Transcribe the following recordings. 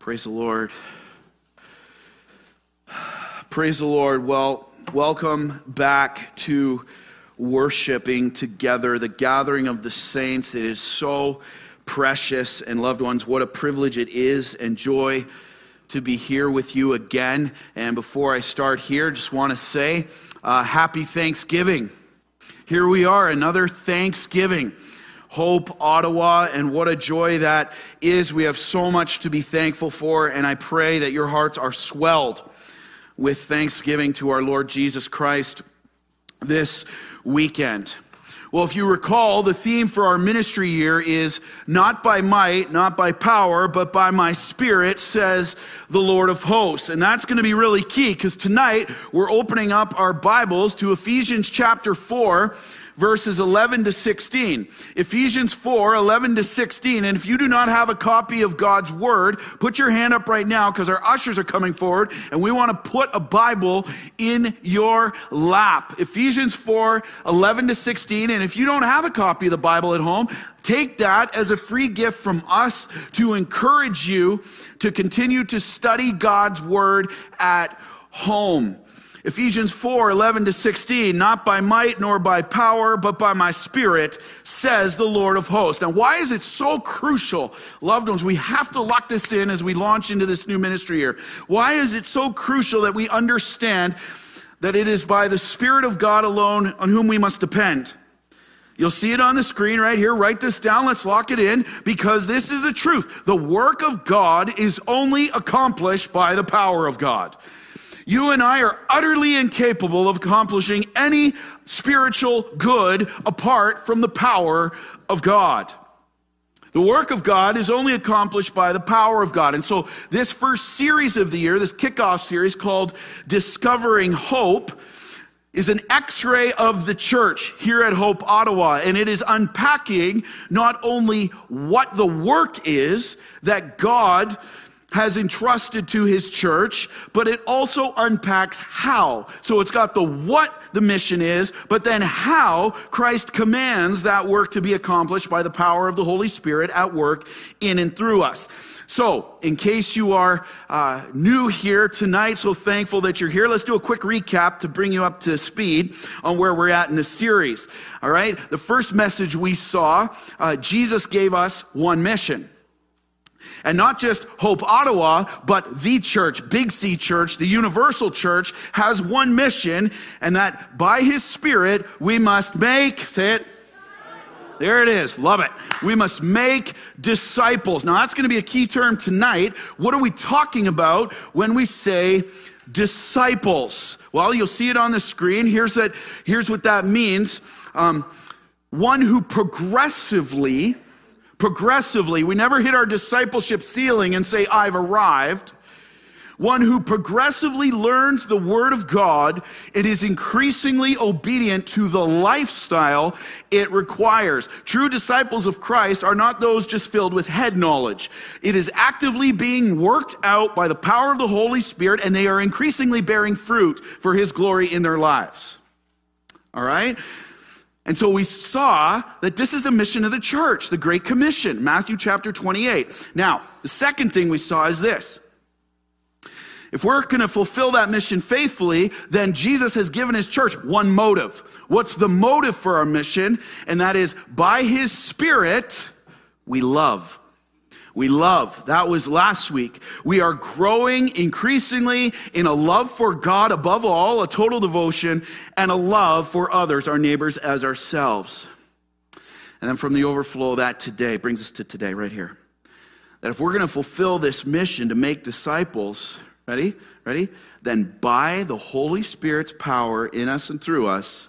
Praise the Lord. Praise the Lord. Well, welcome back to worshiping together, the gathering of the saints. It is so precious and loved ones. What a privilege it is and joy to be here with you again. And before I start here, just want to say uh, happy Thanksgiving. Here we are, another Thanksgiving. Hope, Ottawa, and what a joy that is. We have so much to be thankful for, and I pray that your hearts are swelled with thanksgiving to our Lord Jesus Christ this weekend. Well, if you recall, the theme for our ministry year is not by might, not by power, but by my spirit, says the Lord of hosts. And that's going to be really key because tonight we're opening up our Bibles to Ephesians chapter 4 verses 11 to 16. Ephesians 4, 11 to 16. And if you do not have a copy of God's Word, put your hand up right now because our ushers are coming forward and we want to put a Bible in your lap. Ephesians 4, 11 to 16. And if you don't have a copy of the Bible at home, Take that as a free gift from us to encourage you to continue to study God's Word at home. Ephesians 4 11 to 16, not by might nor by power, but by my spirit, says the Lord of hosts. Now, why is it so crucial, loved ones? We have to lock this in as we launch into this new ministry here. Why is it so crucial that we understand that it is by the Spirit of God alone on whom we must depend? You'll see it on the screen right here. Write this down. Let's lock it in because this is the truth. The work of God is only accomplished by the power of God. You and I are utterly incapable of accomplishing any spiritual good apart from the power of God. The work of God is only accomplished by the power of God. And so, this first series of the year, this kickoff series called Discovering Hope, is an x ray of the church here at Hope Ottawa. And it is unpacking not only what the work is that God has entrusted to his church, but it also unpacks how. So it's got the what the mission is, but then how Christ commands that work to be accomplished by the power of the Holy Spirit at work in and through us. So, in case you are uh, new here tonight, so thankful that you're here, let's do a quick recap to bring you up to speed on where we're at in the series. All right, the first message we saw, uh, Jesus gave us one mission. And not just Hope Ottawa, but the church, Big C Church, the universal church, has one mission, and that by his Spirit we must make, say it, there it is. Love it. We must make disciples. Now, that's going to be a key term tonight. What are we talking about when we say disciples? Well, you'll see it on the screen. Here's, that, here's what that means um, one who progressively progressively. We never hit our discipleship ceiling and say, I've arrived. One who progressively learns the Word of God and is increasingly obedient to the lifestyle it requires. True disciples of Christ are not those just filled with head knowledge. It is actively being worked out by the power of the Holy Spirit, and they are increasingly bearing fruit for His glory in their lives. All right? And so we saw that this is the mission of the church, the Great Commission, Matthew chapter 28. Now, the second thing we saw is this. If we're going to fulfill that mission faithfully, then Jesus has given his church one motive. What's the motive for our mission? And that is by his spirit, we love. We love. That was last week. We are growing increasingly in a love for God above all, a total devotion, and a love for others, our neighbors as ourselves. And then from the overflow of that today brings us to today, right here. That if we're going to fulfill this mission to make disciples, ready? Ready? Then by the Holy Spirit's power in us and through us,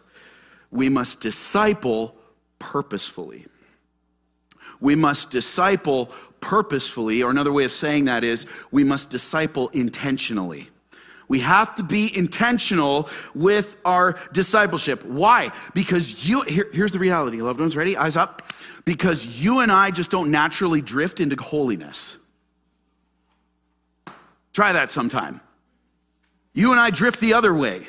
we must disciple purposefully. We must disciple purposefully, or another way of saying that is we must disciple intentionally. We have to be intentional with our discipleship. Why? Because you, here, here's the reality, loved ones, ready? Eyes up. Because you and I just don't naturally drift into holiness. Try that sometime. You and I drift the other way.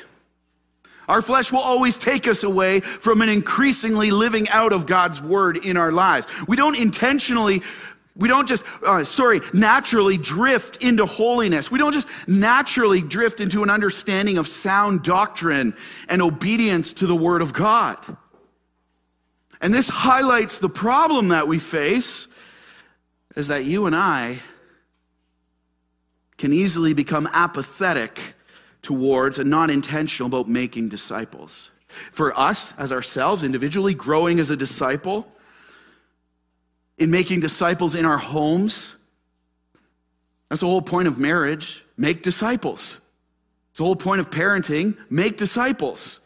Our flesh will always take us away from an increasingly living out of God's word in our lives. We don't intentionally We don't just, uh, sorry, naturally drift into holiness. We don't just naturally drift into an understanding of sound doctrine and obedience to the Word of God. And this highlights the problem that we face is that you and I can easily become apathetic towards and not intentional about making disciples. For us, as ourselves, individually, growing as a disciple, in making disciples in our homes, that's the whole point of marriage make disciples. It's the whole point of parenting make disciples.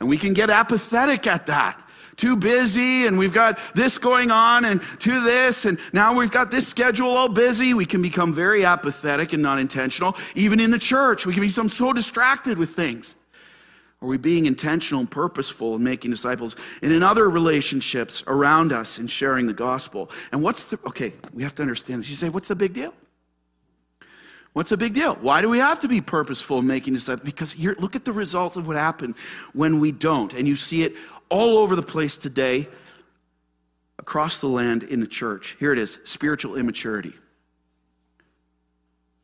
And we can get apathetic at that too busy and we've got this going on and to this and now we've got this schedule all busy. We can become very apathetic and not intentional. Even in the church, we can become so distracted with things. Are we being intentional and purposeful in making disciples and in other relationships around us in sharing the gospel? And what's the, okay, we have to understand this. You say, what's the big deal? What's the big deal? Why do we have to be purposeful in making disciples? Because here, look at the results of what happened when we don't. And you see it all over the place today, across the land in the church. Here it is spiritual immaturity.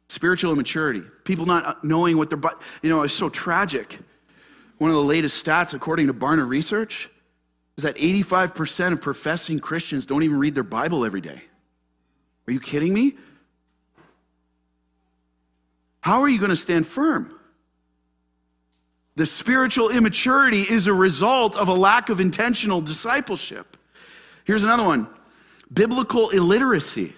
Spiritual immaturity. People not knowing what they're, you know, it's so tragic. One of the latest stats, according to Barna Research, is that 85% of professing Christians don't even read their Bible every day. Are you kidding me? How are you going to stand firm? The spiritual immaturity is a result of a lack of intentional discipleship. Here's another one biblical illiteracy.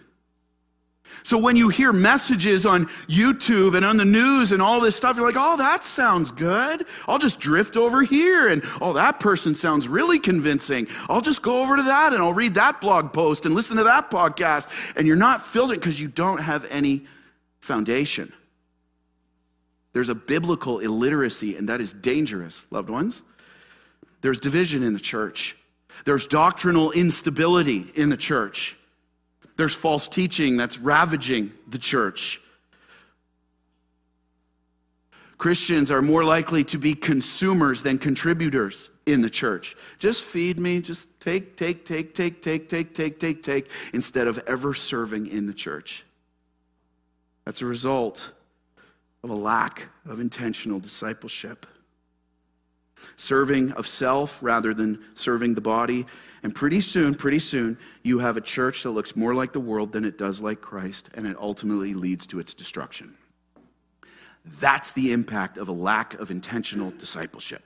So when you hear messages on YouTube and on the news and all this stuff, you're like, oh, that sounds good. I'll just drift over here. And oh, that person sounds really convincing. I'll just go over to that and I'll read that blog post and listen to that podcast. And you're not filtering because you don't have any foundation. There's a biblical illiteracy, and that is dangerous, loved ones. There's division in the church. There's doctrinal instability in the church. There's false teaching that's ravaging the church. Christians are more likely to be consumers than contributors in the church. Just feed me, just take, take, take, take, take, take, take, take, take, instead of ever serving in the church. That's a result of a lack of intentional discipleship. Serving of self rather than serving the body. And pretty soon, pretty soon, you have a church that looks more like the world than it does like Christ, and it ultimately leads to its destruction. That's the impact of a lack of intentional discipleship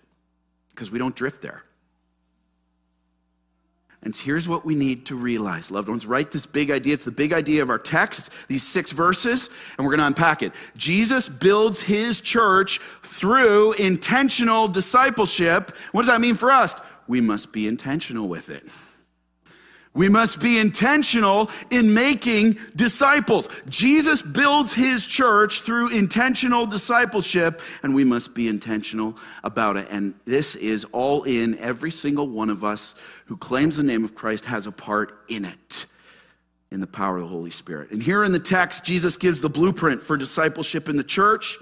because we don't drift there. And here's what we need to realize, loved ones. Write this big idea. It's the big idea of our text, these six verses, and we're going to unpack it. Jesus builds his church through intentional discipleship. What does that mean for us? We must be intentional with it. We must be intentional in making disciples. Jesus builds his church through intentional discipleship, and we must be intentional about it. And this is all in every single one of us who claims the name of Christ has a part in it, in the power of the Holy Spirit. And here in the text, Jesus gives the blueprint for discipleship in the church.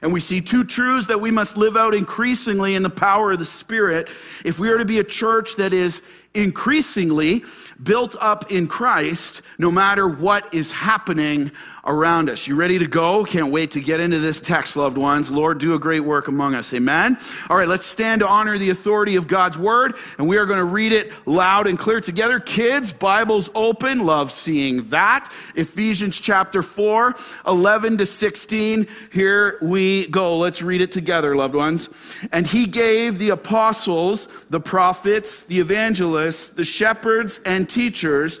And we see two truths that we must live out increasingly in the power of the Spirit if we are to be a church that is increasingly built up in Christ no matter what is happening around us. You ready to go? Can't wait to get into this text, loved ones. Lord, do a great work among us. Amen. All right, let's stand to honor the authority of God's word, and we are going to read it loud and clear together. Kids, Bibles open. Love seeing that. Ephesians chapter 4, 11 to 16. Here we go. Let's read it together, loved ones. And he gave the apostles, the prophets, the evangelists, the shepherds, and teachers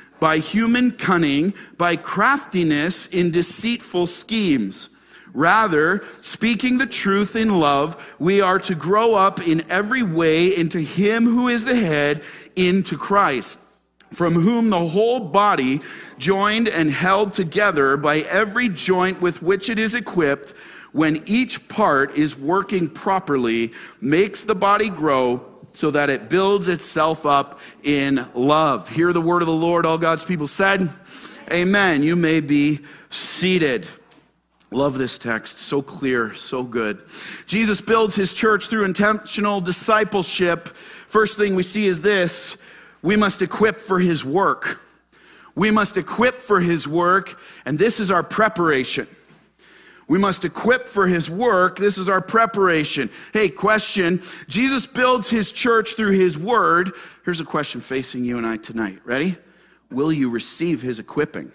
by human cunning, by craftiness in deceitful schemes. Rather, speaking the truth in love, we are to grow up in every way into Him who is the head, into Christ from whom the whole body, joined and held together by every joint with which it is equipped, when each part is working properly, makes the body grow so that it builds itself up in love. Hear the word of the Lord, all God's people said. Amen. You may be seated. Love this text. So clear, so good. Jesus builds his church through intentional discipleship. First thing we see is this we must equip for his work. We must equip for his work, and this is our preparation. We must equip for his work. This is our preparation. Hey, question Jesus builds his church through his word. Here's a question facing you and I tonight. Ready? Will you receive his equipping?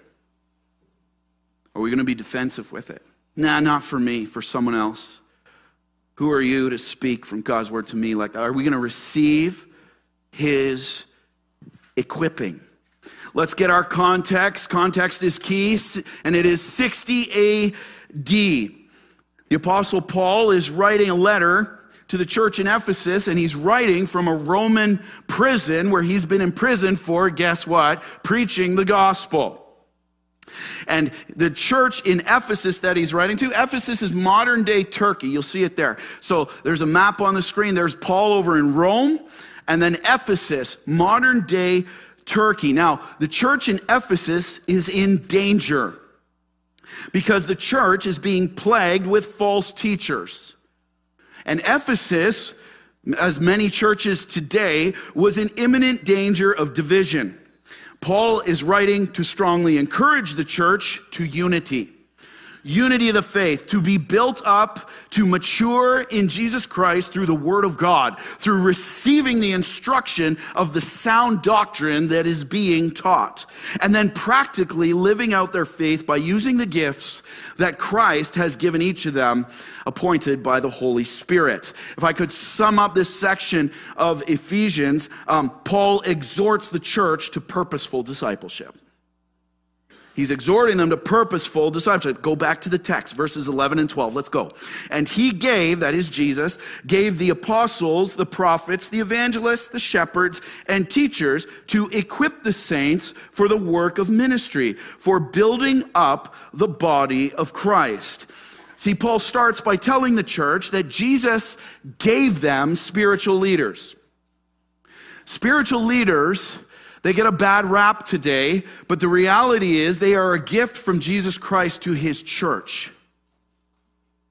Are we going to be defensive with it? Nah, not for me, for someone else. Who are you to speak from God's word to me like that? Are we going to receive his equipping. Let's get our context. Context is key, and it is 60 AD. The Apostle Paul is writing a letter to the church in Ephesus, and he's writing from a Roman prison where he's been imprisoned for, guess what? Preaching the gospel. And the church in Ephesus that he's writing to, Ephesus is modern day Turkey. You'll see it there. So there's a map on the screen. There's Paul over in Rome, and then Ephesus, modern day Turkey. Now, the church in Ephesus is in danger because the church is being plagued with false teachers. And Ephesus, as many churches today, was in imminent danger of division. Paul is writing to strongly encourage the church to unity unity of the faith, to be built up, to mature in Jesus Christ through the Word of God, through receiving the instruction of the sound doctrine that is being taught, and then practically living out their faith by using the gifts that Christ has given each of them, appointed by the Holy Spirit. If I could sum up this section of Ephesians, um, Paul exhorts the church to purposeful discipleship. He's exhorting them to purposeful discipleship. Go back to the text, verses 11 and 12. Let's go. And he gave, that is Jesus, gave the apostles, the prophets, the evangelists, the shepherds, and teachers to equip the saints for the work of ministry, for building up the body of Christ. See, Paul starts by telling the church that Jesus gave them spiritual leaders. Spiritual leaders they get a bad rap today, but the reality is they are a gift from Jesus Christ to his church.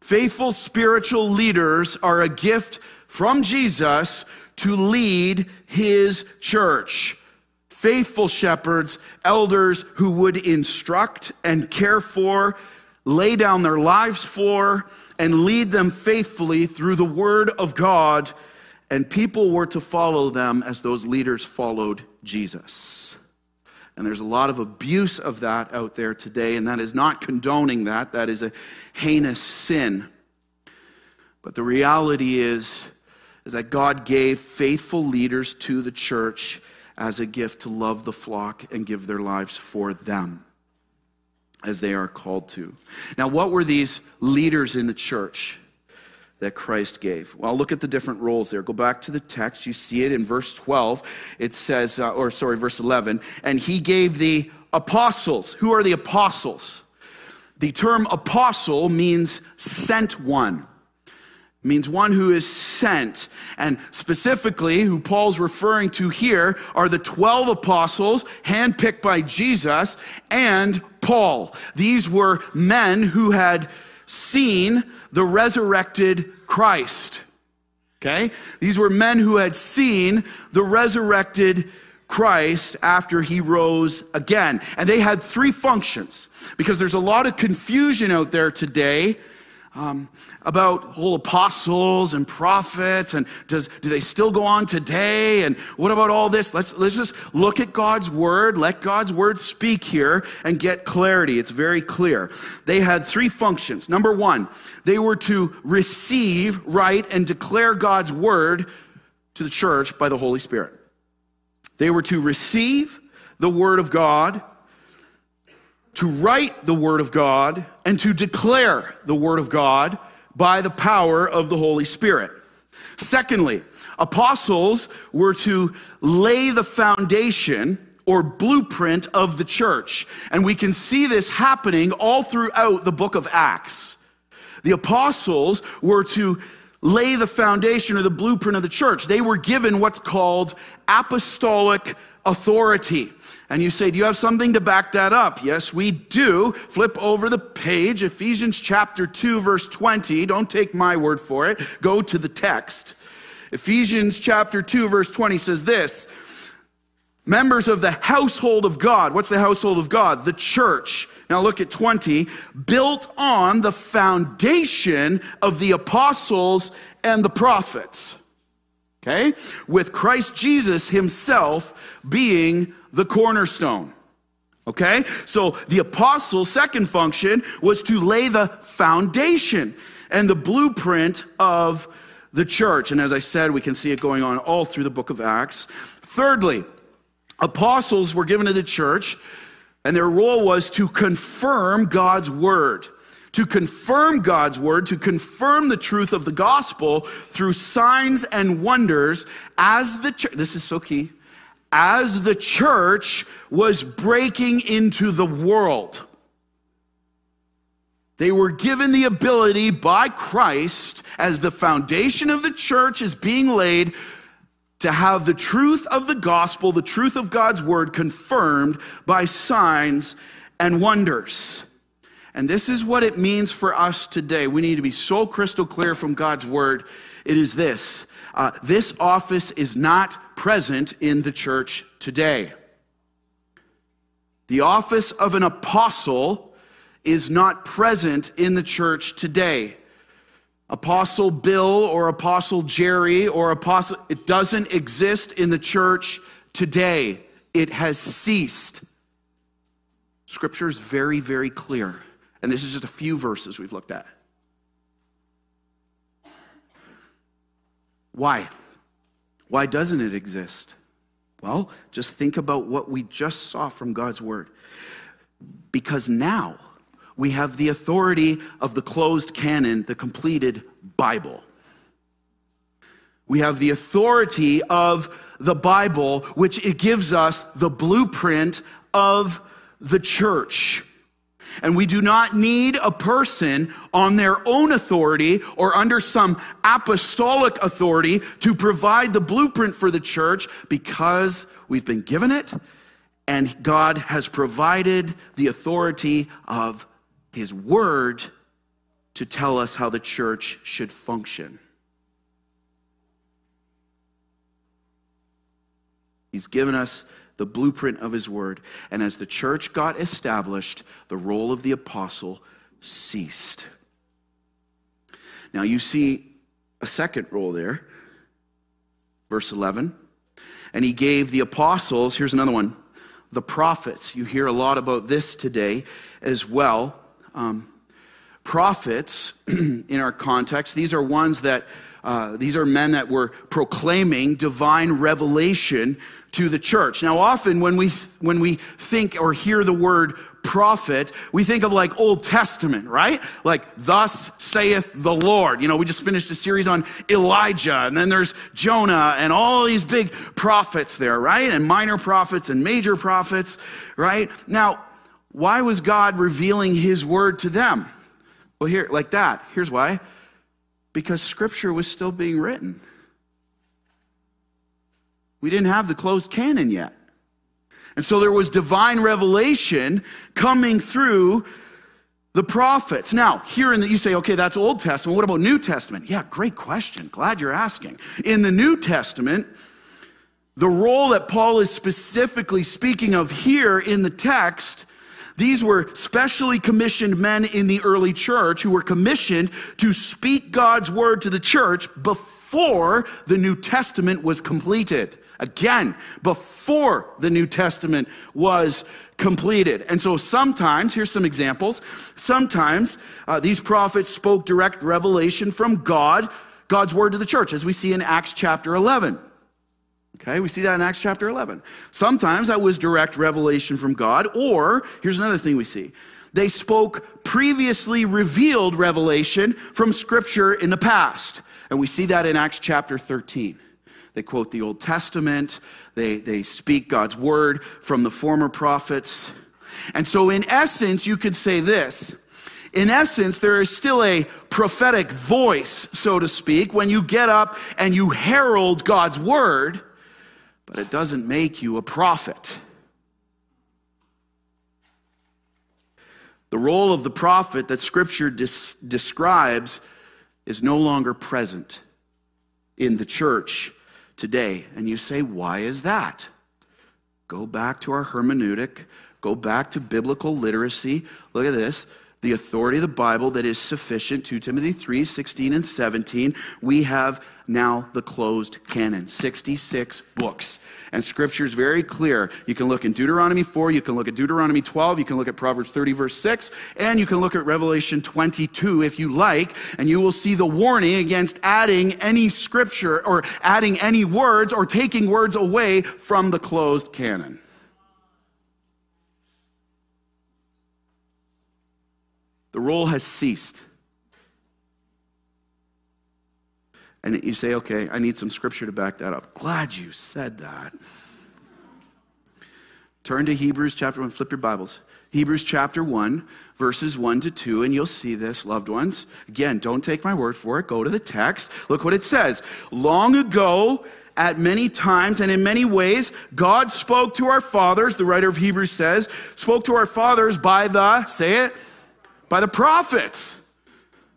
Faithful spiritual leaders are a gift from Jesus to lead his church. Faithful shepherds, elders who would instruct and care for, lay down their lives for, and lead them faithfully through the word of God and people were to follow them as those leaders followed Jesus. And there's a lot of abuse of that out there today, and that is not condoning that. That is a heinous sin. But the reality is, is that God gave faithful leaders to the church as a gift to love the flock and give their lives for them as they are called to. Now, what were these leaders in the church? That Christ gave. Well, look at the different roles there. Go back to the text. You see it in verse 12. It says, uh, or sorry, verse 11. And he gave the apostles. Who are the apostles? The term apostle means sent one. means one who is sent. And specifically, who Paul's referring to here are the 12 apostles handpicked by Jesus and Paul. These were men who had seen the resurrected Christ. Okay? These were men who had seen the resurrected Christ after he rose again. And they had three functions because there's a lot of confusion out there today um, about whole apostles and prophets and does do they still go on today? And what about all this? Let's let's just look at god's word let god's word speak here and get clarity. It's very clear. They had three functions. Number one they were to receive write and declare god's word to the church by the holy spirit. They were to receive the word of god to write the Word of God and to declare the Word of God by the power of the Holy Spirit. Secondly, apostles were to lay the foundation or blueprint of the church. And we can see this happening all throughout the book of Acts. The apostles were to lay the foundation or the blueprint of the church. They were given what's called apostolic authority. And you say, Do you have something to back that up? Yes, we do. Flip over the page, Ephesians chapter 2, verse 20. Don't take my word for it, go to the text. Ephesians chapter 2, verse 20 says this Members of the household of God. What's the household of God? The church. Now look at 20. Built on the foundation of the apostles and the prophets okay? With Christ Jesus himself being the cornerstone. Okay? So the apostles' second function was to lay the foundation and the blueprint of the church. And as I said, we can see it going on all through the book of Acts. Thirdly, apostles were given to the church, and their role was to confirm God's word to confirm God's word, to confirm the truth of the gospel through signs and wonders as the church, this is so key, as the church was breaking into the world. They were given the ability by Christ, as the foundation of the church is being laid, to have the truth of the gospel, the truth of God's word confirmed by signs and wonders. And this is what it means for us today. We need to be so crystal clear from God's word. It is this uh, this office is not present in the church today. The office of an apostle is not present in the church today. Apostle Bill or Apostle Jerry or Apostle, it doesn't exist in the church today. It has ceased. Scripture is very, very clear. And this is just a few verses we've looked at. Why? Why doesn't it exist? Well, just think about what we just saw from God's word. Because now we have the authority of the closed canon, the completed Bible. We have the authority of the Bible, which it gives us the blueprint of the church. And we do not need a person on their own authority or under some apostolic authority to provide the blueprint for the church because we've been given it and God has provided the authority of His Word to tell us how the church should function. He's given us the blueprint of his word. And as the church got established, the role of the apostle ceased. Now you see a second role there. Verse 11. And he gave the apostles, here's another one, the prophets. You hear a lot about this today as well. Um, prophets, in our context, these are ones that uh, these are men that were proclaiming divine revelation to the church. Now, often when we, when we think or hear the word prophet, we think of like Old Testament, right? Like, thus saith the Lord. You know, we just finished a series on Elijah, and then there's Jonah, and all these big prophets there, right? And minor prophets and major prophets, right? Now, why was God revealing his word to them? Well, here, like that. Here's why because scripture was still being written. We didn't have the closed canon yet. And so there was divine revelation coming through the prophets. Now, here in the, you say, okay, that's Old Testament. What about New Testament? Yeah, great question. Glad you're asking. In the New Testament, the role that Paul is specifically speaking of here in the text these were specially commissioned men in the early church who were commissioned to speak God's word to the church before the New Testament was completed. Again, before the New Testament was completed. And so sometimes, here's some examples. Sometimes uh, these prophets spoke direct revelation from God, God's word to the church, as we see in Acts chapter 11. Okay, we see that in Acts chapter 11. Sometimes that was direct revelation from God, or here's another thing we see they spoke previously revealed revelation from Scripture in the past. And we see that in Acts chapter 13. They quote the Old Testament, they, they speak God's word from the former prophets. And so, in essence, you could say this. In essence, there is still a prophetic voice, so to speak, when you get up and you herald God's word, but it doesn't make you a prophet. The role of the prophet that Scripture des- describes is no longer present in the church today. And you say, why is that? Go back to our hermeneutic, go back to biblical literacy. Look at this the authority of the Bible that is sufficient, 2 Timothy 3 16 and 17. We have now the closed canon, 66 books. And scripture is very clear. You can look in Deuteronomy 4, you can look at Deuteronomy 12, you can look at Proverbs 30, verse 6, and you can look at Revelation 22 if you like, and you will see the warning against adding any scripture or adding any words or taking words away from the closed canon. The role has ceased. And you say, okay, I need some scripture to back that up. Glad you said that. Turn to Hebrews chapter 1, flip your Bibles. Hebrews chapter 1, verses 1 to 2, and you'll see this, loved ones. Again, don't take my word for it. Go to the text. Look what it says. Long ago, at many times and in many ways, God spoke to our fathers, the writer of Hebrews says, spoke to our fathers by the, say it, by the prophets.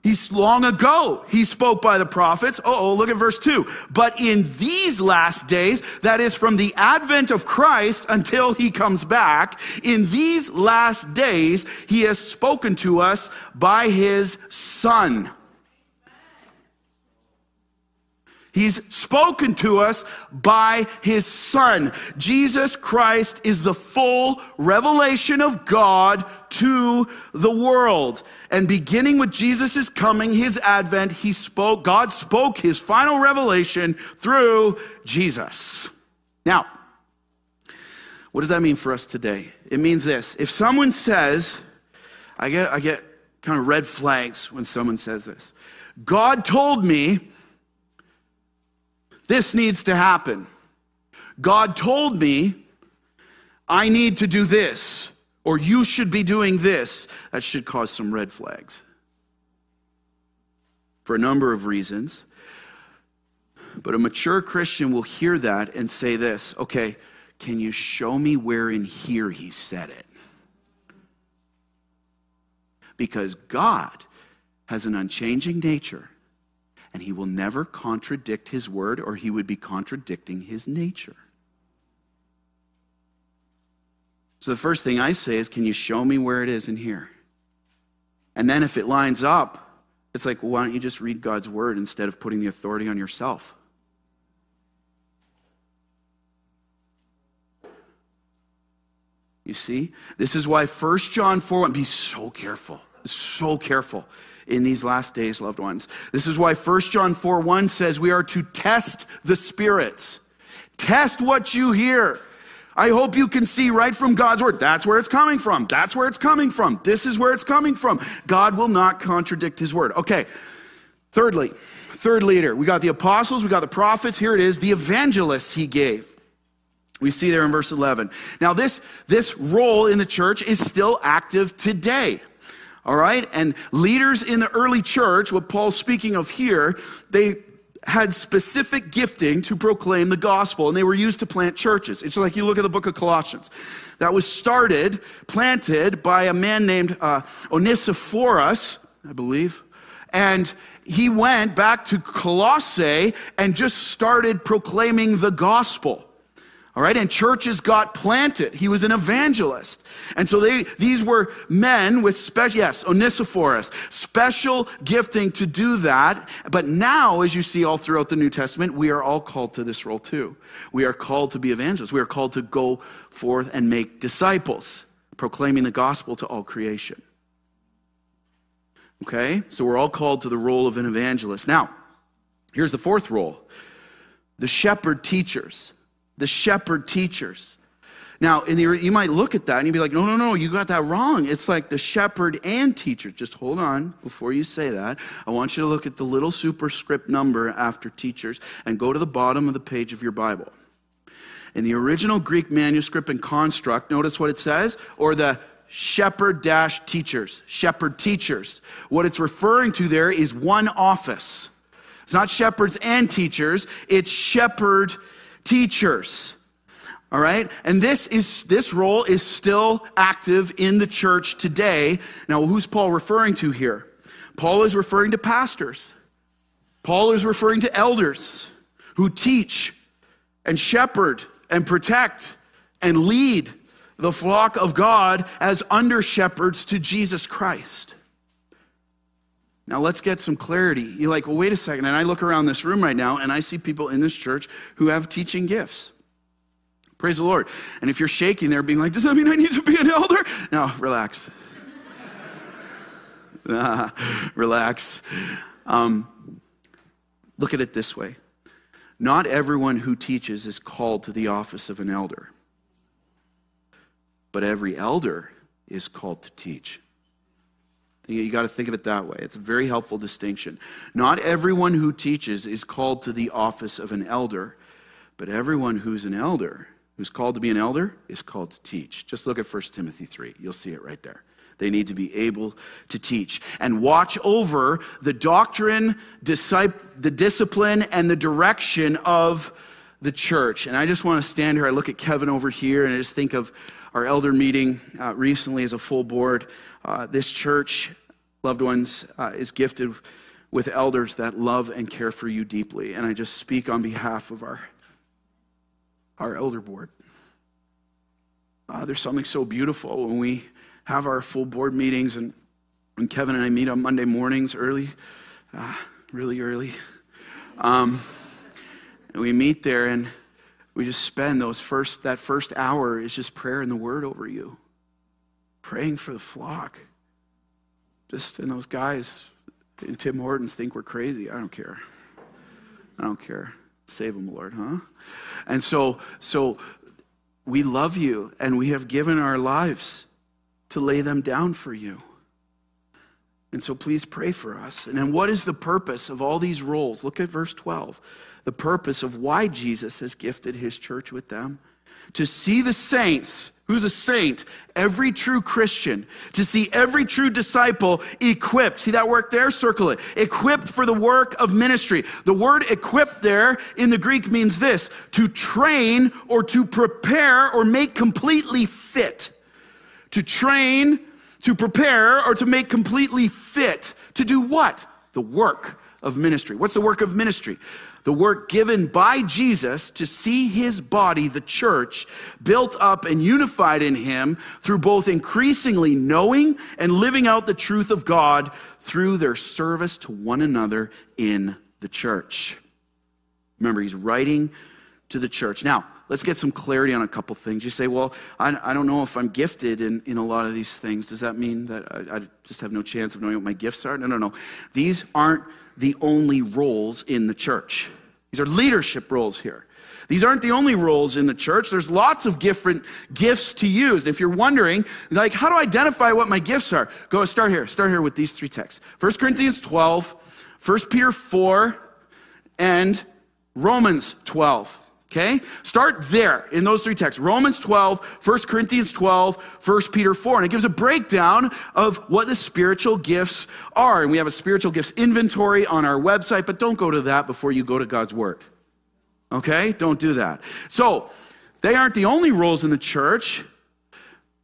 He's long ago, he spoke by the prophets. Oh, look at verse 2. But in these last days, that is from the advent of Christ until he comes back, in these last days, he has spoken to us by his Son He's spoken to us by his son. Jesus Christ is the full revelation of God to the world. And beginning with Jesus' coming, his advent, he spoke, God spoke his final revelation through Jesus. Now, what does that mean for us today? It means this. If someone says, I get, I get kind of red flags when someone says this. God told me this needs to happen. God told me I need to do this, or you should be doing this. That should cause some red flags for a number of reasons. But a mature Christian will hear that and say this okay, can you show me where in here he said it? Because God has an unchanging nature and he will never contradict his word or he would be contradicting his nature. So the first thing I say is, Can you show me where it is in here? And then if it lines up, it's like, well, why don't you just read God's word instead of putting the authority on yourself? You see? This is why 1 John 4 1, be so careful, so careful in these last days, loved ones. This is why 1 John 4 1 says we are to test the spirits. Test what you hear. I hope you can see right from God's word. That's where it's coming from. That's where it's coming from. This is where it's coming from. God will not contradict his word. Okay. Thirdly, third leader. We got the apostles, we got the prophets. Here it is, the evangelists he gave. We see there in verse 11. Now, this, this role in the church is still active today. All right? And leaders in the early church, what Paul's speaking of here, they had specific gifting to proclaim the gospel, and they were used to plant churches. It's like you look at the book of Colossians. That was started, planted by a man named uh, Onesiphorus, I believe. And he went back to Colossae and just started proclaiming the gospel. All right, and churches got planted. He was an evangelist. And so they, these were men with special, yes, Onesiphorus, special gifting to do that. But now, as you see all throughout the New Testament, we are all called to this role too. We are called to be evangelists. We are called to go forth and make disciples, proclaiming the gospel to all creation. Okay, so we're all called to the role of an evangelist. Now, here's the fourth role the shepherd teachers the shepherd teachers. Now, you might look at that and you'd be like, no, no, no, you got that wrong. It's like the shepherd and teacher. Just hold on before you say that. I want you to look at the little superscript number after teachers and go to the bottom of the page of your Bible. In the original Greek manuscript and construct, notice what it says, or the shepherd dash teachers, shepherd teachers. What it's referring to there is one office. It's not shepherds and teachers, it's shepherd teachers. All right? And this is this role is still active in the church today. Now, who's Paul referring to here? Paul is referring to pastors. Paul is referring to elders who teach and shepherd and protect and lead the flock of God as under shepherds to Jesus Christ. Now let's get some clarity. You're like, well, wait a second. And I look around this room right now and I see people in this church who have teaching gifts. Praise the Lord. And if you're shaking there, being like, does that mean I need to be an elder? No, relax. relax. Um, look at it this way not everyone who teaches is called to the office of an elder, but every elder is called to teach. You got to think of it that way. It's a very helpful distinction. Not everyone who teaches is called to the office of an elder, but everyone who's an elder who's called to be an elder is called to teach. Just look at 1 Timothy 3. You'll see it right there. They need to be able to teach and watch over the doctrine, the discipline, and the direction of the church. And I just want to stand here. I look at Kevin over here and I just think of our elder meeting uh, recently as a full board. Uh, this church, loved ones, uh, is gifted with elders that love and care for you deeply. And I just speak on behalf of our our elder board. Uh, there's something so beautiful when we have our full board meetings, and when Kevin and I meet on Monday mornings early, uh, really early. Um, and we meet there, and we just spend those first that first hour is just prayer and the word over you, praying for the flock. Just and those guys in Tim Hortons think we're crazy. I don't care. I don't care. Save them, Lord, huh? And so, so we love you and we have given our lives to lay them down for you. And so please pray for us. And then what is the purpose of all these roles? Look at verse 12. The purpose of why Jesus has gifted his church with them to see the saints Who's a saint? Every true Christian. To see every true disciple equipped. See that work there? Circle it. Equipped for the work of ministry. The word equipped there in the Greek means this to train or to prepare or make completely fit. To train, to prepare, or to make completely fit. To do what? The work of ministry. What's the work of ministry? The work given by Jesus to see his body, the church, built up and unified in him through both increasingly knowing and living out the truth of God through their service to one another in the church. Remember, he's writing to the church. Now, let's get some clarity on a couple things. You say, well, I, I don't know if I'm gifted in, in a lot of these things. Does that mean that I, I just have no chance of knowing what my gifts are? No, no, no. These aren't the only roles in the church. These are leadership roles here. These aren't the only roles in the church. There's lots of different gifts to use. And if you're wondering, like, how do I identify what my gifts are? Go start here. Start here with these three texts 1 Corinthians 12, 1 Peter 4, and Romans 12. Okay? Start there in those three texts Romans 12, 1 Corinthians 12, 1 Peter 4. And it gives a breakdown of what the spiritual gifts are. And we have a spiritual gifts inventory on our website, but don't go to that before you go to God's Word. Okay? Don't do that. So, they aren't the only roles in the church.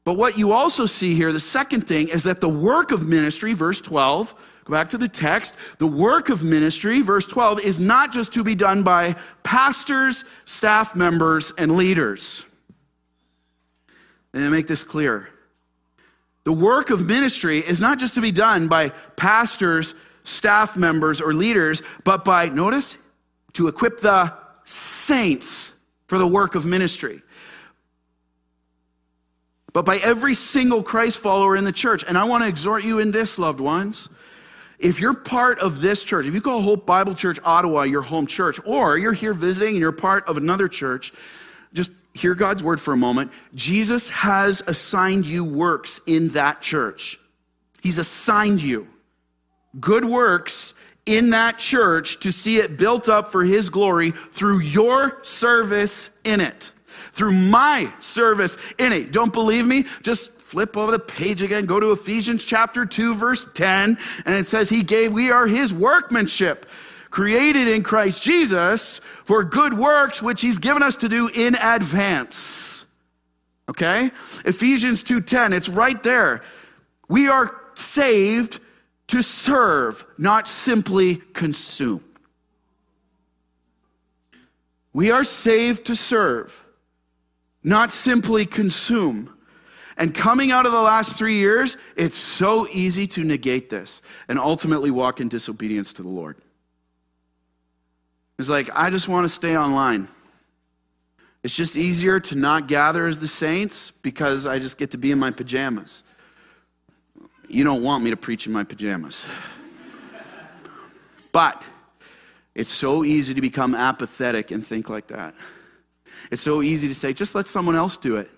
But what you also see here, the second thing, is that the work of ministry, verse 12, Go back to the text. The work of ministry, verse 12, is not just to be done by pastors, staff members, and leaders. And I make this clear. The work of ministry is not just to be done by pastors, staff members, or leaders, but by, notice, to equip the saints for the work of ministry. But by every single Christ follower in the church. And I want to exhort you in this, loved ones. If you're part of this church, if you call Hope Bible Church Ottawa your home church, or you're here visiting and you're part of another church, just hear God's word for a moment. Jesus has assigned you works in that church. He's assigned you good works in that church to see it built up for his glory through your service in it. Through my service in it. Don't believe me? Just flip over the page again, go to Ephesians chapter 2, verse 10, and it says, He gave, we are His workmanship, created in Christ Jesus for good works, which He's given us to do in advance. Okay? Ephesians 2:10, it's right there. We are saved to serve, not simply consume. We are saved to serve, not simply consume. And coming out of the last three years, it's so easy to negate this and ultimately walk in disobedience to the Lord. It's like, I just want to stay online. It's just easier to not gather as the saints because I just get to be in my pajamas. You don't want me to preach in my pajamas. But it's so easy to become apathetic and think like that. It's so easy to say, just let someone else do it.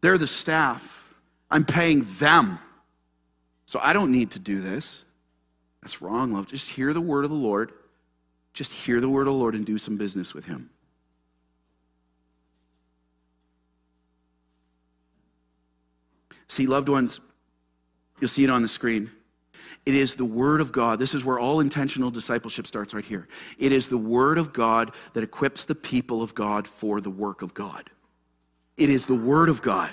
They're the staff. I'm paying them. So I don't need to do this. That's wrong, love. Just hear the word of the Lord. Just hear the word of the Lord and do some business with him. See, loved ones, you'll see it on the screen. It is the Word of God. This is where all intentional discipleship starts right here. It is the Word of God that equips the people of God for the work of God. It is the Word of God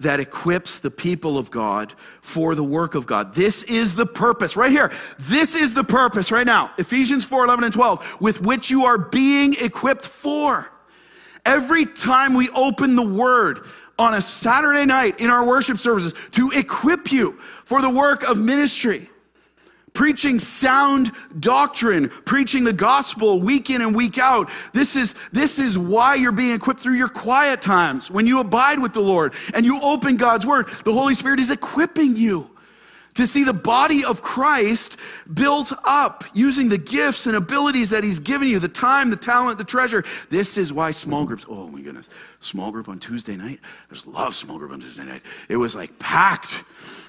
that equips the people of God for the work of God. This is the purpose right here. This is the purpose right now. Ephesians 4 11 and 12, with which you are being equipped for. Every time we open the Word, on a Saturday night in our worship services to equip you for the work of ministry preaching sound doctrine, preaching the gospel week in and week out. This is, this is why you're being equipped through your quiet times. When you abide with the Lord and you open God's word, the Holy Spirit is equipping you to see the body of Christ built up using the gifts and abilities that He's given you the time, the talent, the treasure. This is why small groups, oh my goodness, small group on Tuesday night. There's love small group on Tuesday night. It was like packed.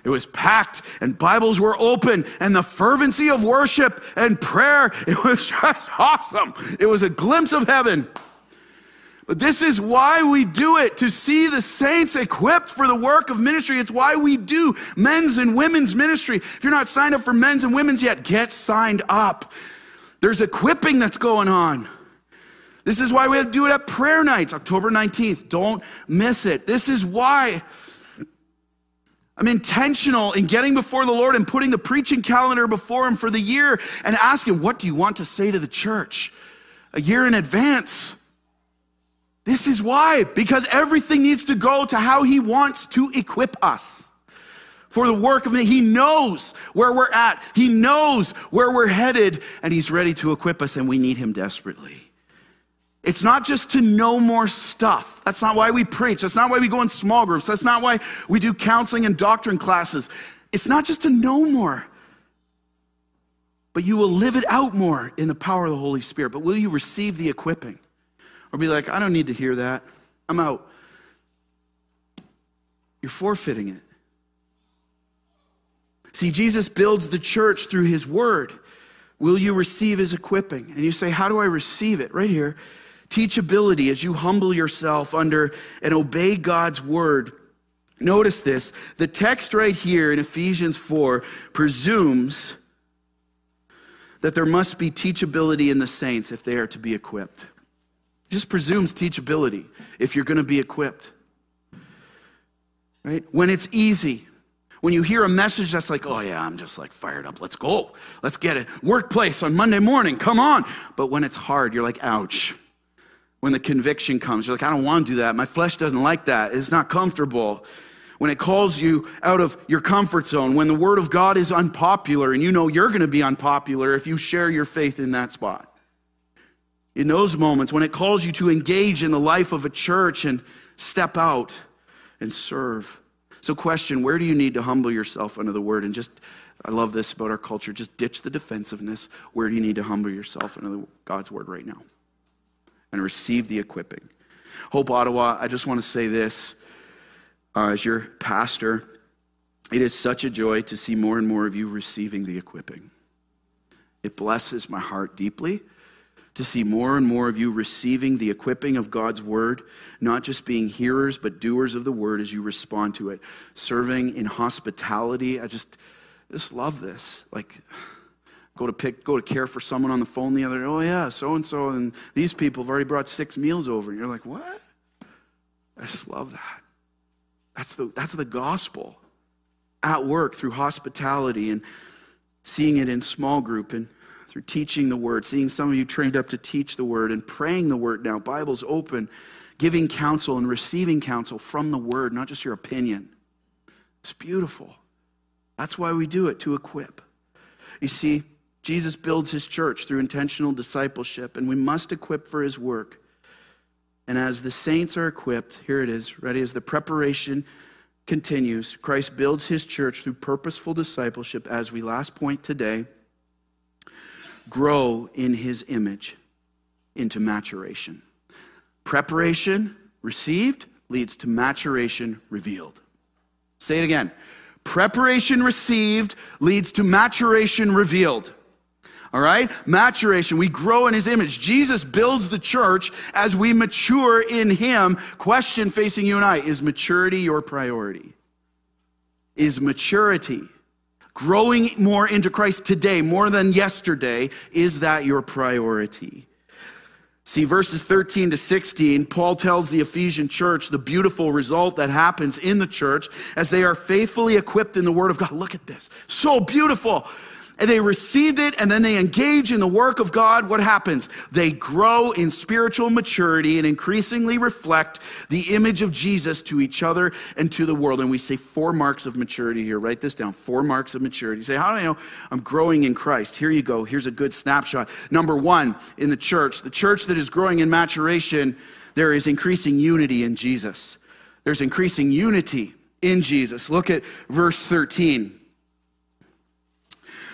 It was packed, and Bibles were open, and the fervency of worship and prayer, it was just awesome. It was a glimpse of heaven. But this is why we do it, to see the saints equipped for the work of ministry. It's why we do men's and women's ministry. If you're not signed up for men's and women's yet, get signed up. There's equipping that's going on. This is why we have to do it at prayer nights, October 19th. Don't miss it. This is why I'm intentional in getting before the Lord and putting the preaching calendar before Him for the year and asking, What do you want to say to the church? A year in advance. This is why, because everything needs to go to how He wants to equip us for the work of it. He knows where we're at, He knows where we're headed, and He's ready to equip us, and we need Him desperately. It's not just to know more stuff. That's not why we preach. That's not why we go in small groups. That's not why we do counseling and doctrine classes. It's not just to know more, but you will live it out more in the power of the Holy Spirit. But will you receive the equipping? Or be like, I don't need to hear that. I'm out. You're forfeiting it. See, Jesus builds the church through his word. Will you receive his equipping? And you say, How do I receive it? Right here. Teachability as you humble yourself under and obey God's word. Notice this. The text right here in Ephesians 4 presumes that there must be teachability in the saints if they are to be equipped just presumes teachability if you're going to be equipped. Right? When it's easy, when you hear a message that's like, oh yeah, I'm just like fired up, let's go, let's get it. Workplace on Monday morning, come on. But when it's hard, you're like, ouch. When the conviction comes, you're like, I don't want to do that. My flesh doesn't like that. It's not comfortable. When it calls you out of your comfort zone, when the word of God is unpopular and you know you're going to be unpopular if you share your faith in that spot in those moments when it calls you to engage in the life of a church and step out and serve. So, question where do you need to humble yourself under the word? And just, I love this about our culture, just ditch the defensiveness. Where do you need to humble yourself under God's word right now? And receive the equipping. Hope Ottawa, I just want to say this uh, as your pastor. It is such a joy to see more and more of you receiving the equipping. It blesses my heart deeply to see more and more of you receiving the equipping of God's word, not just being hearers, but doers of the word as you respond to it. Serving in hospitality. I just, just love this. Like, go to pick, go to care for someone on the phone the other day. Oh yeah, so and so, and these people have already brought six meals over. And you're like, what? I just love that. That's the that's the gospel at work through hospitality and seeing it in small group and through teaching the word, seeing some of you trained up to teach the word and praying the word now, Bible's open, giving counsel and receiving counsel from the word, not just your opinion. It's beautiful. That's why we do it, to equip. You see, Jesus builds his church through intentional discipleship, and we must equip for his work. And as the saints are equipped, here it is, ready as the preparation continues, Christ builds his church through purposeful discipleship, as we last point today grow in his image into maturation. Preparation received leads to maturation revealed. Say it again. Preparation received leads to maturation revealed. All right? Maturation. We grow in his image. Jesus builds the church as we mature in him. Question facing you and I is maturity your priority? Is maturity growing more into Christ today, more than yesterday, is that your priority? See, verses 13 to 16, Paul tells the Ephesian church the beautiful result that happens in the church as they are faithfully equipped in the Word of God. Look at this. So beautiful and they received it and then they engage in the work of God, what happens? They grow in spiritual maturity and increasingly reflect the image of Jesus to each other and to the world. And we say four marks of maturity here. Write this down. Four marks of maturity. You say, how do I know I'm growing in Christ? Here you go. Here's a good snapshot. Number one, in the church, the church that is growing in maturation, there is increasing unity in Jesus. There's increasing unity in Jesus. Look at verse 13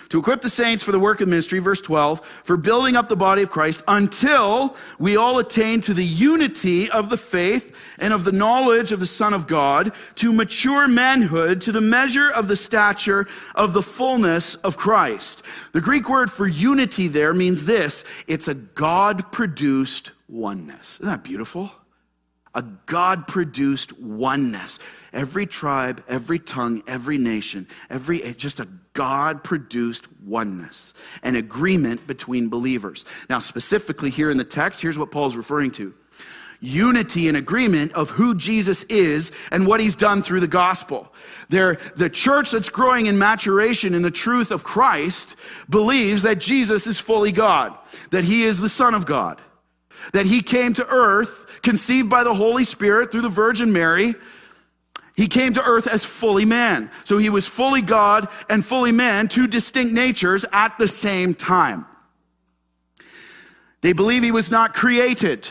to equip the saints for the work of ministry, verse 12, for building up the body of Christ until we all attain to the unity of the faith and of the knowledge of the Son of God, to mature manhood, to the measure of the stature of the fullness of Christ. The Greek word for unity there means this it's a God produced oneness. Isn't that beautiful? A God produced oneness. Every tribe, every tongue, every nation, every just a God produced oneness, an agreement between believers. Now, specifically here in the text, here's what Paul's referring to unity and agreement of who Jesus is and what he's done through the gospel. They're, the church that's growing in maturation in the truth of Christ believes that Jesus is fully God, that he is the Son of God, that he came to earth conceived by the Holy Spirit through the Virgin Mary he came to earth as fully man. So he was fully God and fully man, two distinct natures at the same time. They believe he was not created,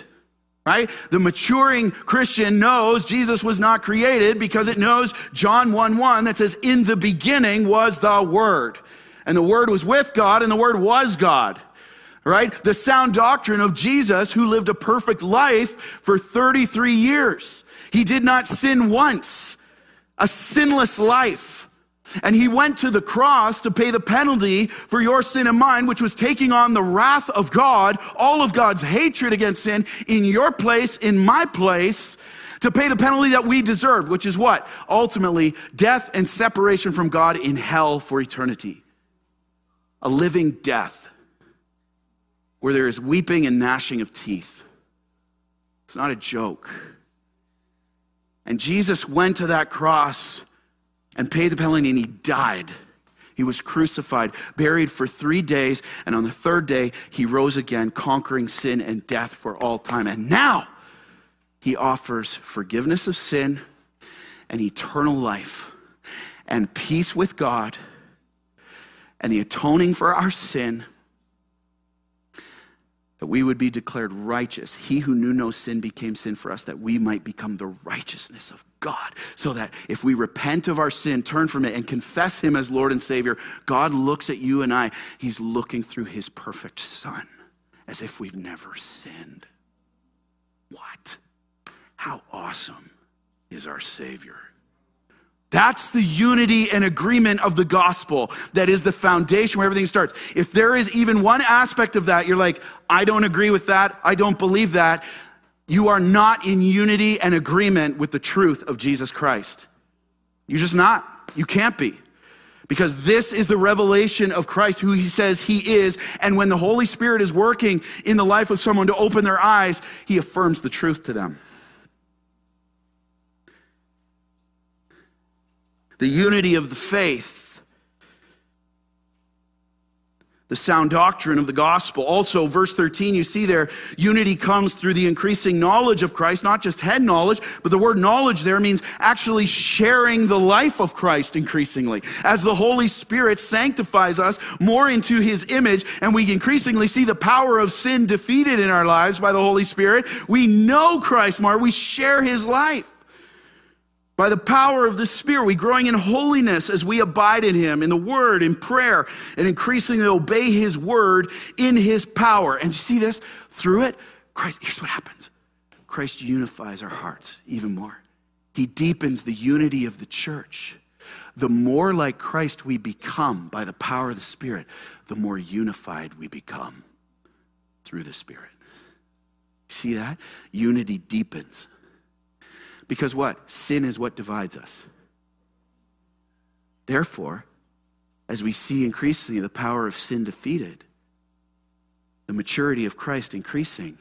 right? The maturing Christian knows Jesus was not created because it knows John 1 1 that says, In the beginning was the Word. And the Word was with God, and the Word was God right? The sound doctrine of Jesus, who lived a perfect life for 33 years. He did not sin once, a sinless life. And he went to the cross to pay the penalty for your sin and mine, which was taking on the wrath of God, all of God's hatred against sin in your place, in my place, to pay the penalty that we deserved, which is what? Ultimately, death and separation from God in hell for eternity. A living death where there is weeping and gnashing of teeth. It's not a joke. And Jesus went to that cross and paid the penalty and he died. He was crucified, buried for three days, and on the third day, he rose again, conquering sin and death for all time. And now, he offers forgiveness of sin and eternal life and peace with God and the atoning for our sin that we would be declared righteous. He who knew no sin became sin for us, that we might become the righteousness of God. So that if we repent of our sin, turn from it, and confess Him as Lord and Savior, God looks at you and I. He's looking through His perfect Son as if we've never sinned. What? How awesome is our Savior? That's the unity and agreement of the gospel that is the foundation where everything starts. If there is even one aspect of that, you're like, I don't agree with that, I don't believe that, you are not in unity and agreement with the truth of Jesus Christ. You're just not. You can't be. Because this is the revelation of Christ, who he says he is. And when the Holy Spirit is working in the life of someone to open their eyes, he affirms the truth to them. The unity of the faith, the sound doctrine of the gospel. Also, verse 13, you see there, unity comes through the increasing knowledge of Christ, not just head knowledge, but the word knowledge there means actually sharing the life of Christ increasingly. As the Holy Spirit sanctifies us more into his image, and we increasingly see the power of sin defeated in our lives by the Holy Spirit, we know Christ more, we share his life. By the power of the Spirit, we growing in holiness as we abide in Him, in the Word, in prayer, and increasingly obey His Word in His power. And you see this? Through it, Christ, here's what happens Christ unifies our hearts even more. He deepens the unity of the church. The more like Christ we become by the power of the Spirit, the more unified we become through the Spirit. See that? Unity deepens. Because what? Sin is what divides us. Therefore, as we see increasingly the power of sin defeated, the maturity of Christ increasing,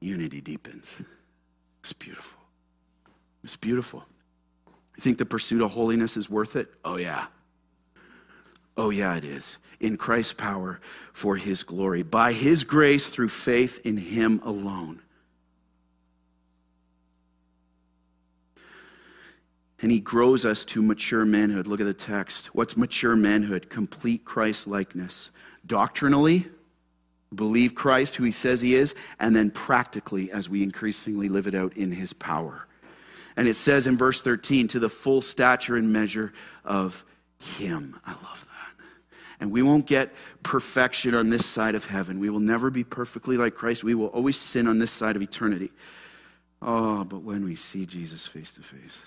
unity deepens. It's beautiful. It's beautiful. You think the pursuit of holiness is worth it? Oh, yeah. Oh, yeah, it is. In Christ's power for his glory, by his grace through faith in him alone. And he grows us to mature manhood. Look at the text. What's mature manhood? Complete Christ likeness. Doctrinally, believe Christ, who he says he is, and then practically as we increasingly live it out in his power. And it says in verse 13, to the full stature and measure of him. I love that. And we won't get perfection on this side of heaven. We will never be perfectly like Christ. We will always sin on this side of eternity. Oh, but when we see Jesus face to face,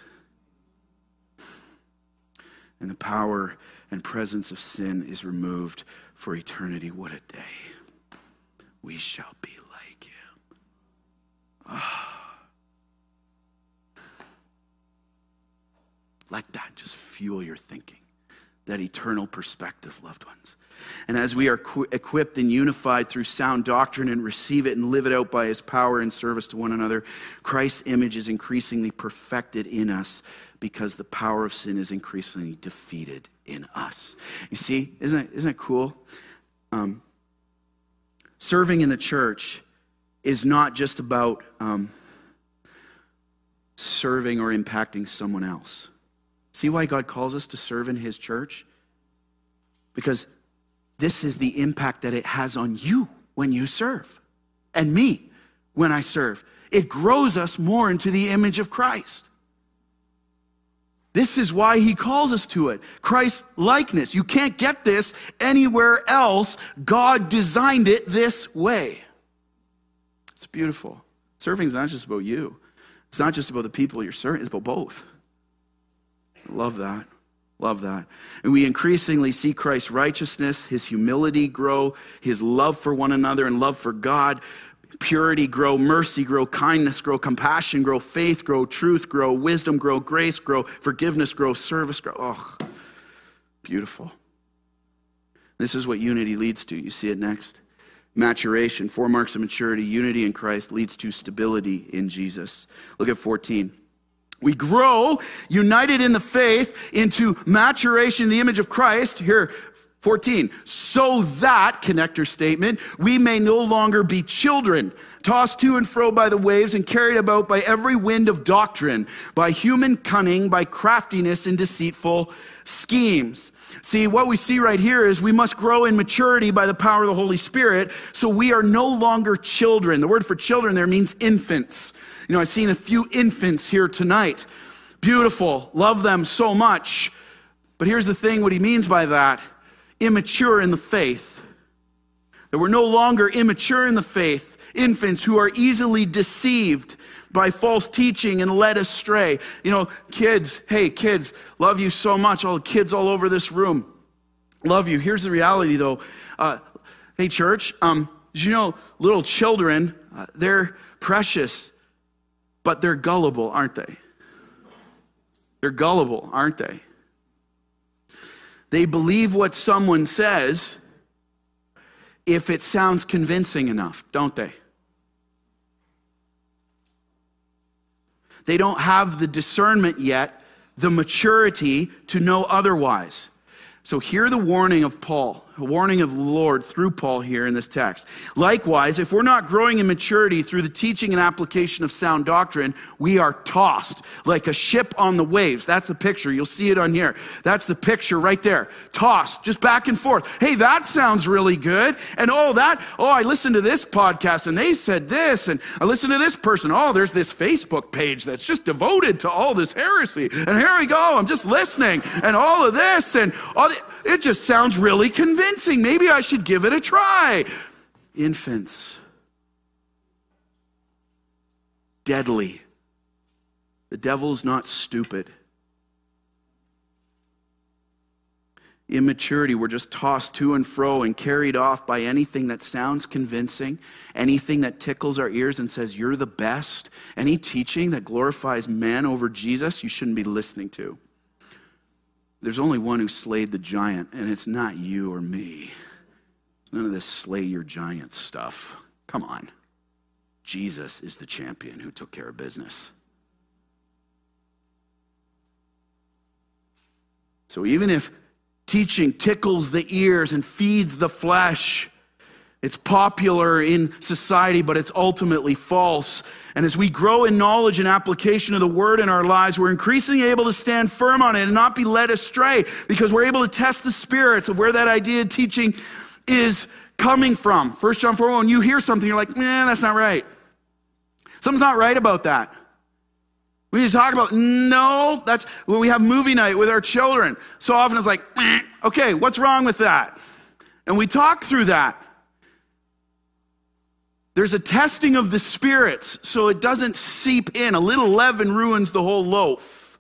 and the power and presence of sin is removed for eternity. What a day. We shall be like him. Oh. Let that just fuel your thinking, that eternal perspective, loved ones. And as we are equipped and unified through sound doctrine and receive it and live it out by his power and service to one another, Christ's image is increasingly perfected in us because the power of sin is increasingly defeated in us. You see, isn't it, isn't it cool? Um, serving in the church is not just about um, serving or impacting someone else. See why God calls us to serve in His church? Because this is the impact that it has on you when you serve, and me when I serve. It grows us more into the image of Christ. This is why he calls us to it. Christ likeness. You can't get this anywhere else. God designed it this way. It's beautiful. Serving is not just about you. It's not just about the people you're serving, it's about both. Love that. Love that. And we increasingly see Christ's righteousness, his humility grow, his love for one another and love for God purity grow, mercy grow, kindness grow, compassion grow, faith grow, truth grow, wisdom grow, grace grow, forgiveness grow, service grow. Oh, beautiful. This is what unity leads to. You see it next. Maturation, four marks of maturity. Unity in Christ leads to stability in Jesus. Look at 14. We grow united in the faith into maturation in the image of Christ. Here, 14, so that, connector statement, we may no longer be children, tossed to and fro by the waves and carried about by every wind of doctrine, by human cunning, by craftiness and deceitful schemes. See, what we see right here is we must grow in maturity by the power of the Holy Spirit, so we are no longer children. The word for children there means infants. You know, I've seen a few infants here tonight. Beautiful, love them so much. But here's the thing what he means by that immature in the faith. That we're no longer immature in the faith, infants who are easily deceived by false teaching and led astray. You know, kids, hey, kids, love you so much. All the kids all over this room love you. Here's the reality, though. Uh, hey, church, um, you know little children, uh, they're precious, but they're gullible, aren't they? They're gullible, aren't they? They believe what someone says if it sounds convincing enough, don't they? They don't have the discernment yet, the maturity to know otherwise. So, hear the warning of Paul a warning of the Lord through Paul here in this text. Likewise, if we're not growing in maturity through the teaching and application of sound doctrine, we are tossed like a ship on the waves. That's the picture. You'll see it on here. That's the picture right there. Tossed, just back and forth. Hey, that sounds really good. And oh, that, oh, I listened to this podcast and they said this. And I listened to this person. Oh, there's this Facebook page that's just devoted to all this heresy. And here we go. I'm just listening and all of this. And all it just sounds really convincing. Maybe I should give it a try. Infants. Deadly. The devil's not stupid. Immaturity, we're just tossed to and fro and carried off by anything that sounds convincing, anything that tickles our ears and says, You're the best. Any teaching that glorifies man over Jesus, you shouldn't be listening to. There's only one who slayed the giant, and it's not you or me. None of this slay your giant stuff. Come on. Jesus is the champion who took care of business. So even if teaching tickles the ears and feeds the flesh, it's popular in society, but it's ultimately false. And as we grow in knowledge and application of the word in our lives, we're increasingly able to stand firm on it and not be led astray because we're able to test the spirits of where that idea of teaching is coming from. 1 John 4 when you hear something, you're like, man, that's not right. Something's not right about that. We need to talk about, no, that's when we have movie night with our children. So often it's like, okay, what's wrong with that? And we talk through that. There's a testing of the spirits so it doesn't seep in. A little leaven ruins the whole loaf.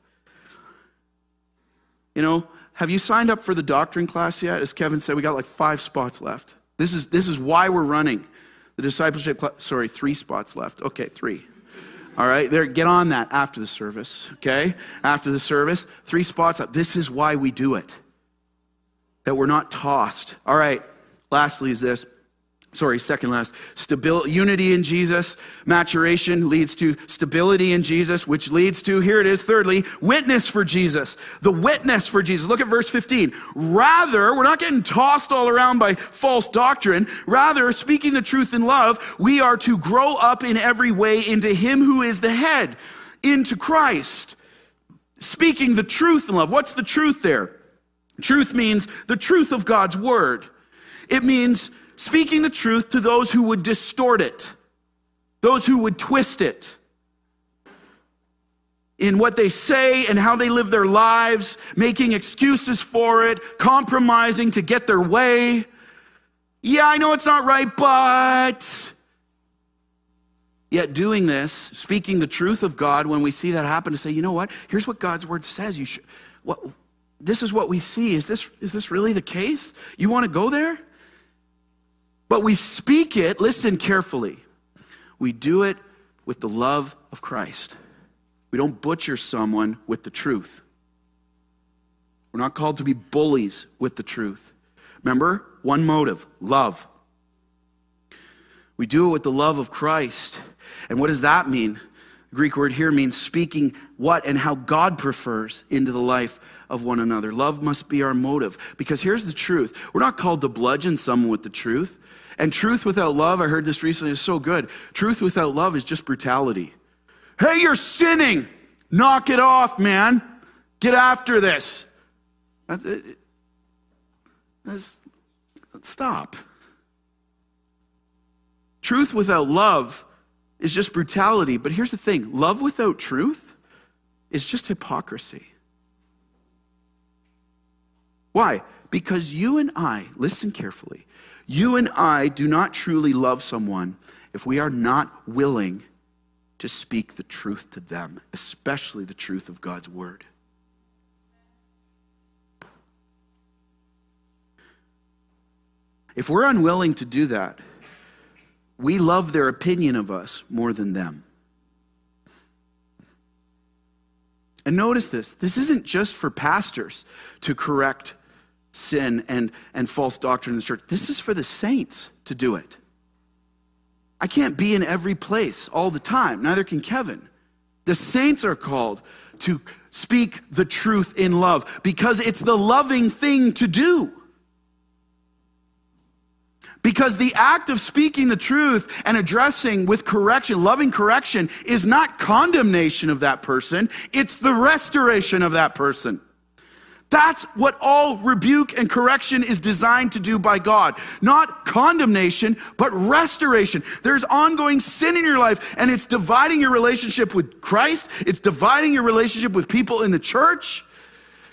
You know, have you signed up for the doctrine class yet? As Kevin said, we got like five spots left. This is, this is why we're running the discipleship class. Sorry, three spots left. Okay, three. All right, there, get on that after the service, okay? After the service, three spots up. This is why we do it, that we're not tossed. All right, lastly, is this sorry, second last, stability, unity in Jesus, maturation leads to stability in Jesus, which leads to, here it is, thirdly, witness for Jesus. The witness for Jesus. Look at verse 15. Rather, we're not getting tossed all around by false doctrine. Rather, speaking the truth in love, we are to grow up in every way into Him who is the head, into Christ. Speaking the truth in love. What's the truth there? Truth means the truth of God's word. It means speaking the truth to those who would distort it, those who would twist it in what they say and how they live their lives, making excuses for it, compromising to get their way. Yeah, I know it's not right, but. Yet doing this, speaking the truth of God, when we see that happen, to say, you know what? Here's what God's word says. You should. What? This is what we see. Is this is this really the case? You want to go there? But we speak it, listen carefully. We do it with the love of Christ. We don't butcher someone with the truth. We're not called to be bullies with the truth. Remember, one motive love. We do it with the love of Christ. And what does that mean? The Greek word here means speaking what and how God prefers into the life of one another. Love must be our motive. Because here's the truth we're not called to bludgeon someone with the truth. And truth without love, I heard this recently, is so good. Truth without love is just brutality. Hey, you're sinning. Knock it off, man. Get after this. Stop. Truth without love is just brutality. But here's the thing love without truth is just hypocrisy. Why? Because you and I, listen carefully, you and I do not truly love someone if we are not willing to speak the truth to them, especially the truth of God's word. If we're unwilling to do that, we love their opinion of us more than them. And notice this this isn't just for pastors to correct sin and, and false doctrine in the church, this is for the saints to do it. I can't be in every place all the time, neither can Kevin. The saints are called to speak the truth in love because it's the loving thing to do. Because the act of speaking the truth and addressing with correction, loving correction, is not condemnation of that person, it's the restoration of that person. That's what all rebuke and correction is designed to do by God. Not condemnation, but restoration. There's ongoing sin in your life, and it's dividing your relationship with Christ, it's dividing your relationship with people in the church.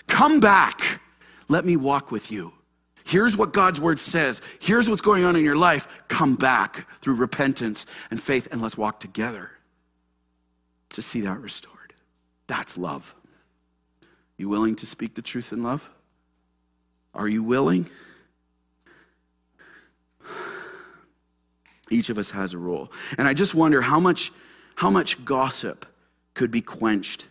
Come back. Let me walk with you. Here's what God's word says. Here's what's going on in your life. Come back through repentance and faith, and let's walk together to see that restored. That's love. You willing to speak the truth in love? Are you willing? Each of us has a role. And I just wonder how much, how much gossip could be quenched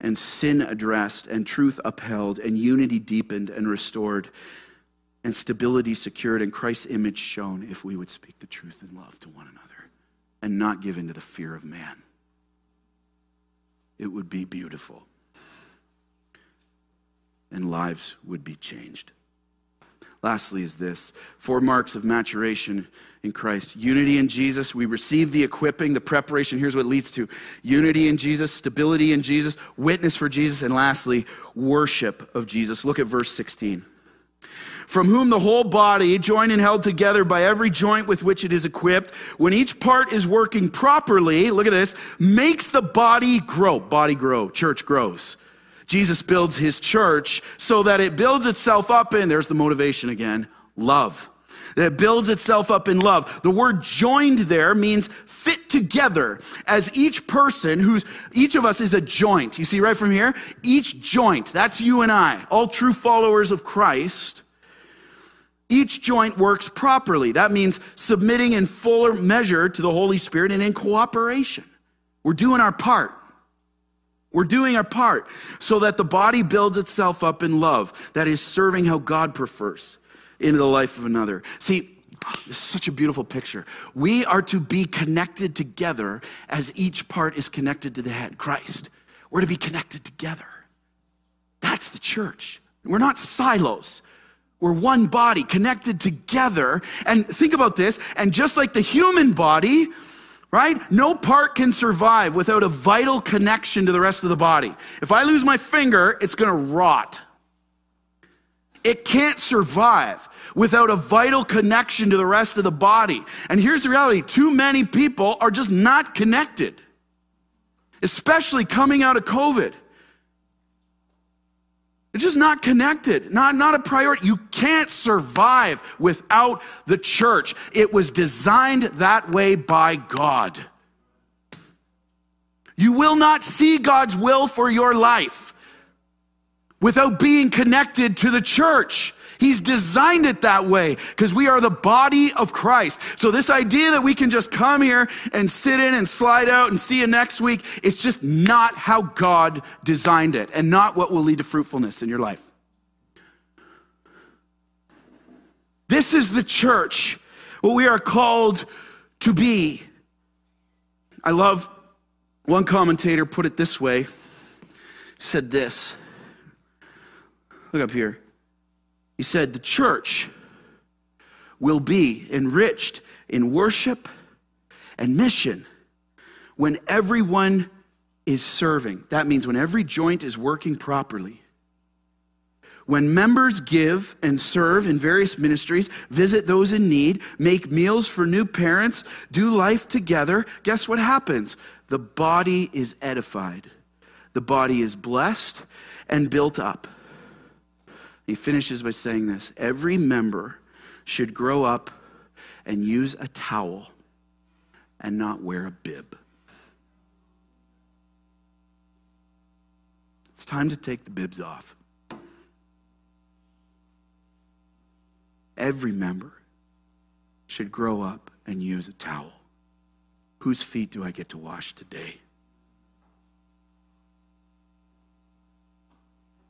and sin addressed and truth upheld and unity deepened and restored and stability secured and Christ's image shown if we would speak the truth in love to one another and not give in to the fear of man. It would be beautiful. And lives would be changed. Lastly, is this four marks of maturation in Christ. Unity in Jesus. We receive the equipping, the preparation. Here's what leads to unity in Jesus, stability in Jesus, witness for Jesus, and lastly, worship of Jesus. Look at verse 16 from whom the whole body, joined and held together by every joint with which it is equipped, when each part is working properly, look at this, makes the body grow. Body grow, church grows. Jesus builds his church so that it builds itself up in, there's the motivation again, love. That it builds itself up in love. The word joined there means fit together as each person who's, each of us is a joint. You see right from here? Each joint, that's you and I, all true followers of Christ each joint works properly. That means submitting in fuller measure to the Holy Spirit and in cooperation. We're doing our part. We're doing our part so that the body builds itself up in love, that is serving how God prefers into the life of another. See, this is such a beautiful picture. We are to be connected together as each part is connected to the head, Christ. We're to be connected together. That's the church. We're not silos. We're one body connected together. And think about this. And just like the human body, right? No part can survive without a vital connection to the rest of the body. If I lose my finger, it's going to rot. It can't survive without a vital connection to the rest of the body. And here's the reality too many people are just not connected, especially coming out of COVID. It's just not connected, not, not a priority. You can't survive without the church. It was designed that way by God. You will not see God's will for your life without being connected to the church. He's designed it that way because we are the body of Christ. So this idea that we can just come here and sit in and slide out and see you next week, it's just not how God designed it and not what will lead to fruitfulness in your life. This is the church, what we are called to be. I love one commentator put it this way. Said this. Look up here. He said, The church will be enriched in worship and mission when everyone is serving. That means when every joint is working properly. When members give and serve in various ministries, visit those in need, make meals for new parents, do life together, guess what happens? The body is edified. The body is blessed and built up. He finishes by saying this every member should grow up and use a towel and not wear a bib. It's time to take the bibs off. Every member should grow up and use a towel. Whose feet do I get to wash today?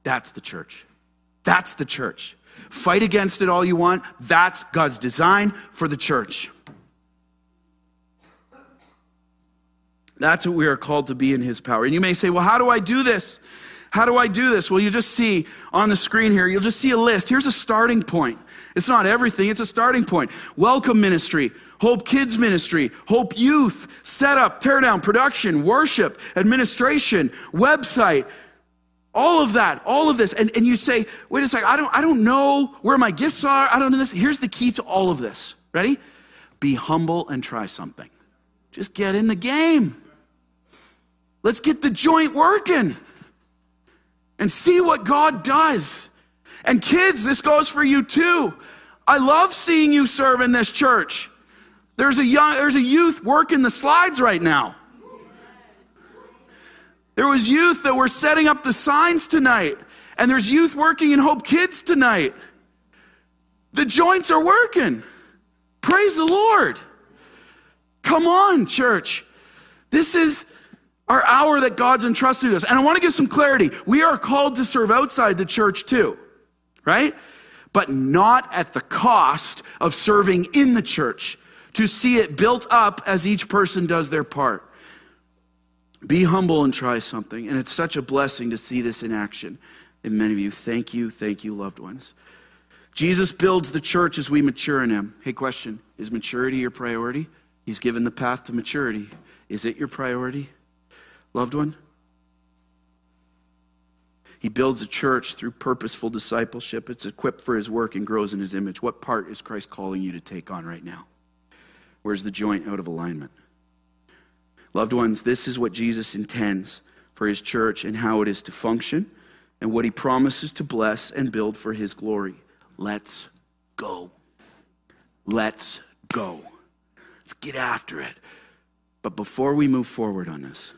That's the church. That's the church. Fight against it all you want. That's God's design for the church. That's what we are called to be in His power. And you may say, well, how do I do this? How do I do this? Well, you just see on the screen here, you'll just see a list. Here's a starting point. It's not everything, it's a starting point. Welcome ministry, Hope Kids Ministry, Hope Youth, setup, teardown, production, worship, administration, website, all of that, all of this. And, and you say, wait a second, I don't, I don't know where my gifts are. I don't know this. Here's the key to all of this. Ready? Be humble and try something. Just get in the game. Let's get the joint working and see what God does. And kids, this goes for you too. I love seeing you serve in this church. There's a young, there's a youth working the slides right now. There was youth that were setting up the signs tonight, and there's youth working in Hope Kids tonight. The joints are working. Praise the Lord. Come on, church. This is our hour that God's entrusted us. And I want to give some clarity. We are called to serve outside the church too, right? But not at the cost of serving in the church to see it built up as each person does their part. Be humble and try something. And it's such a blessing to see this in action in many of you. Thank you, thank you, loved ones. Jesus builds the church as we mature in Him. Hey, question Is maturity your priority? He's given the path to maturity. Is it your priority, loved one? He builds a church through purposeful discipleship. It's equipped for his work and grows in his image. What part is Christ calling you to take on right now? Where's the joint out of alignment? Loved ones, this is what Jesus intends for his church and how it is to function and what he promises to bless and build for his glory. Let's go. Let's go. Let's get after it. But before we move forward on this,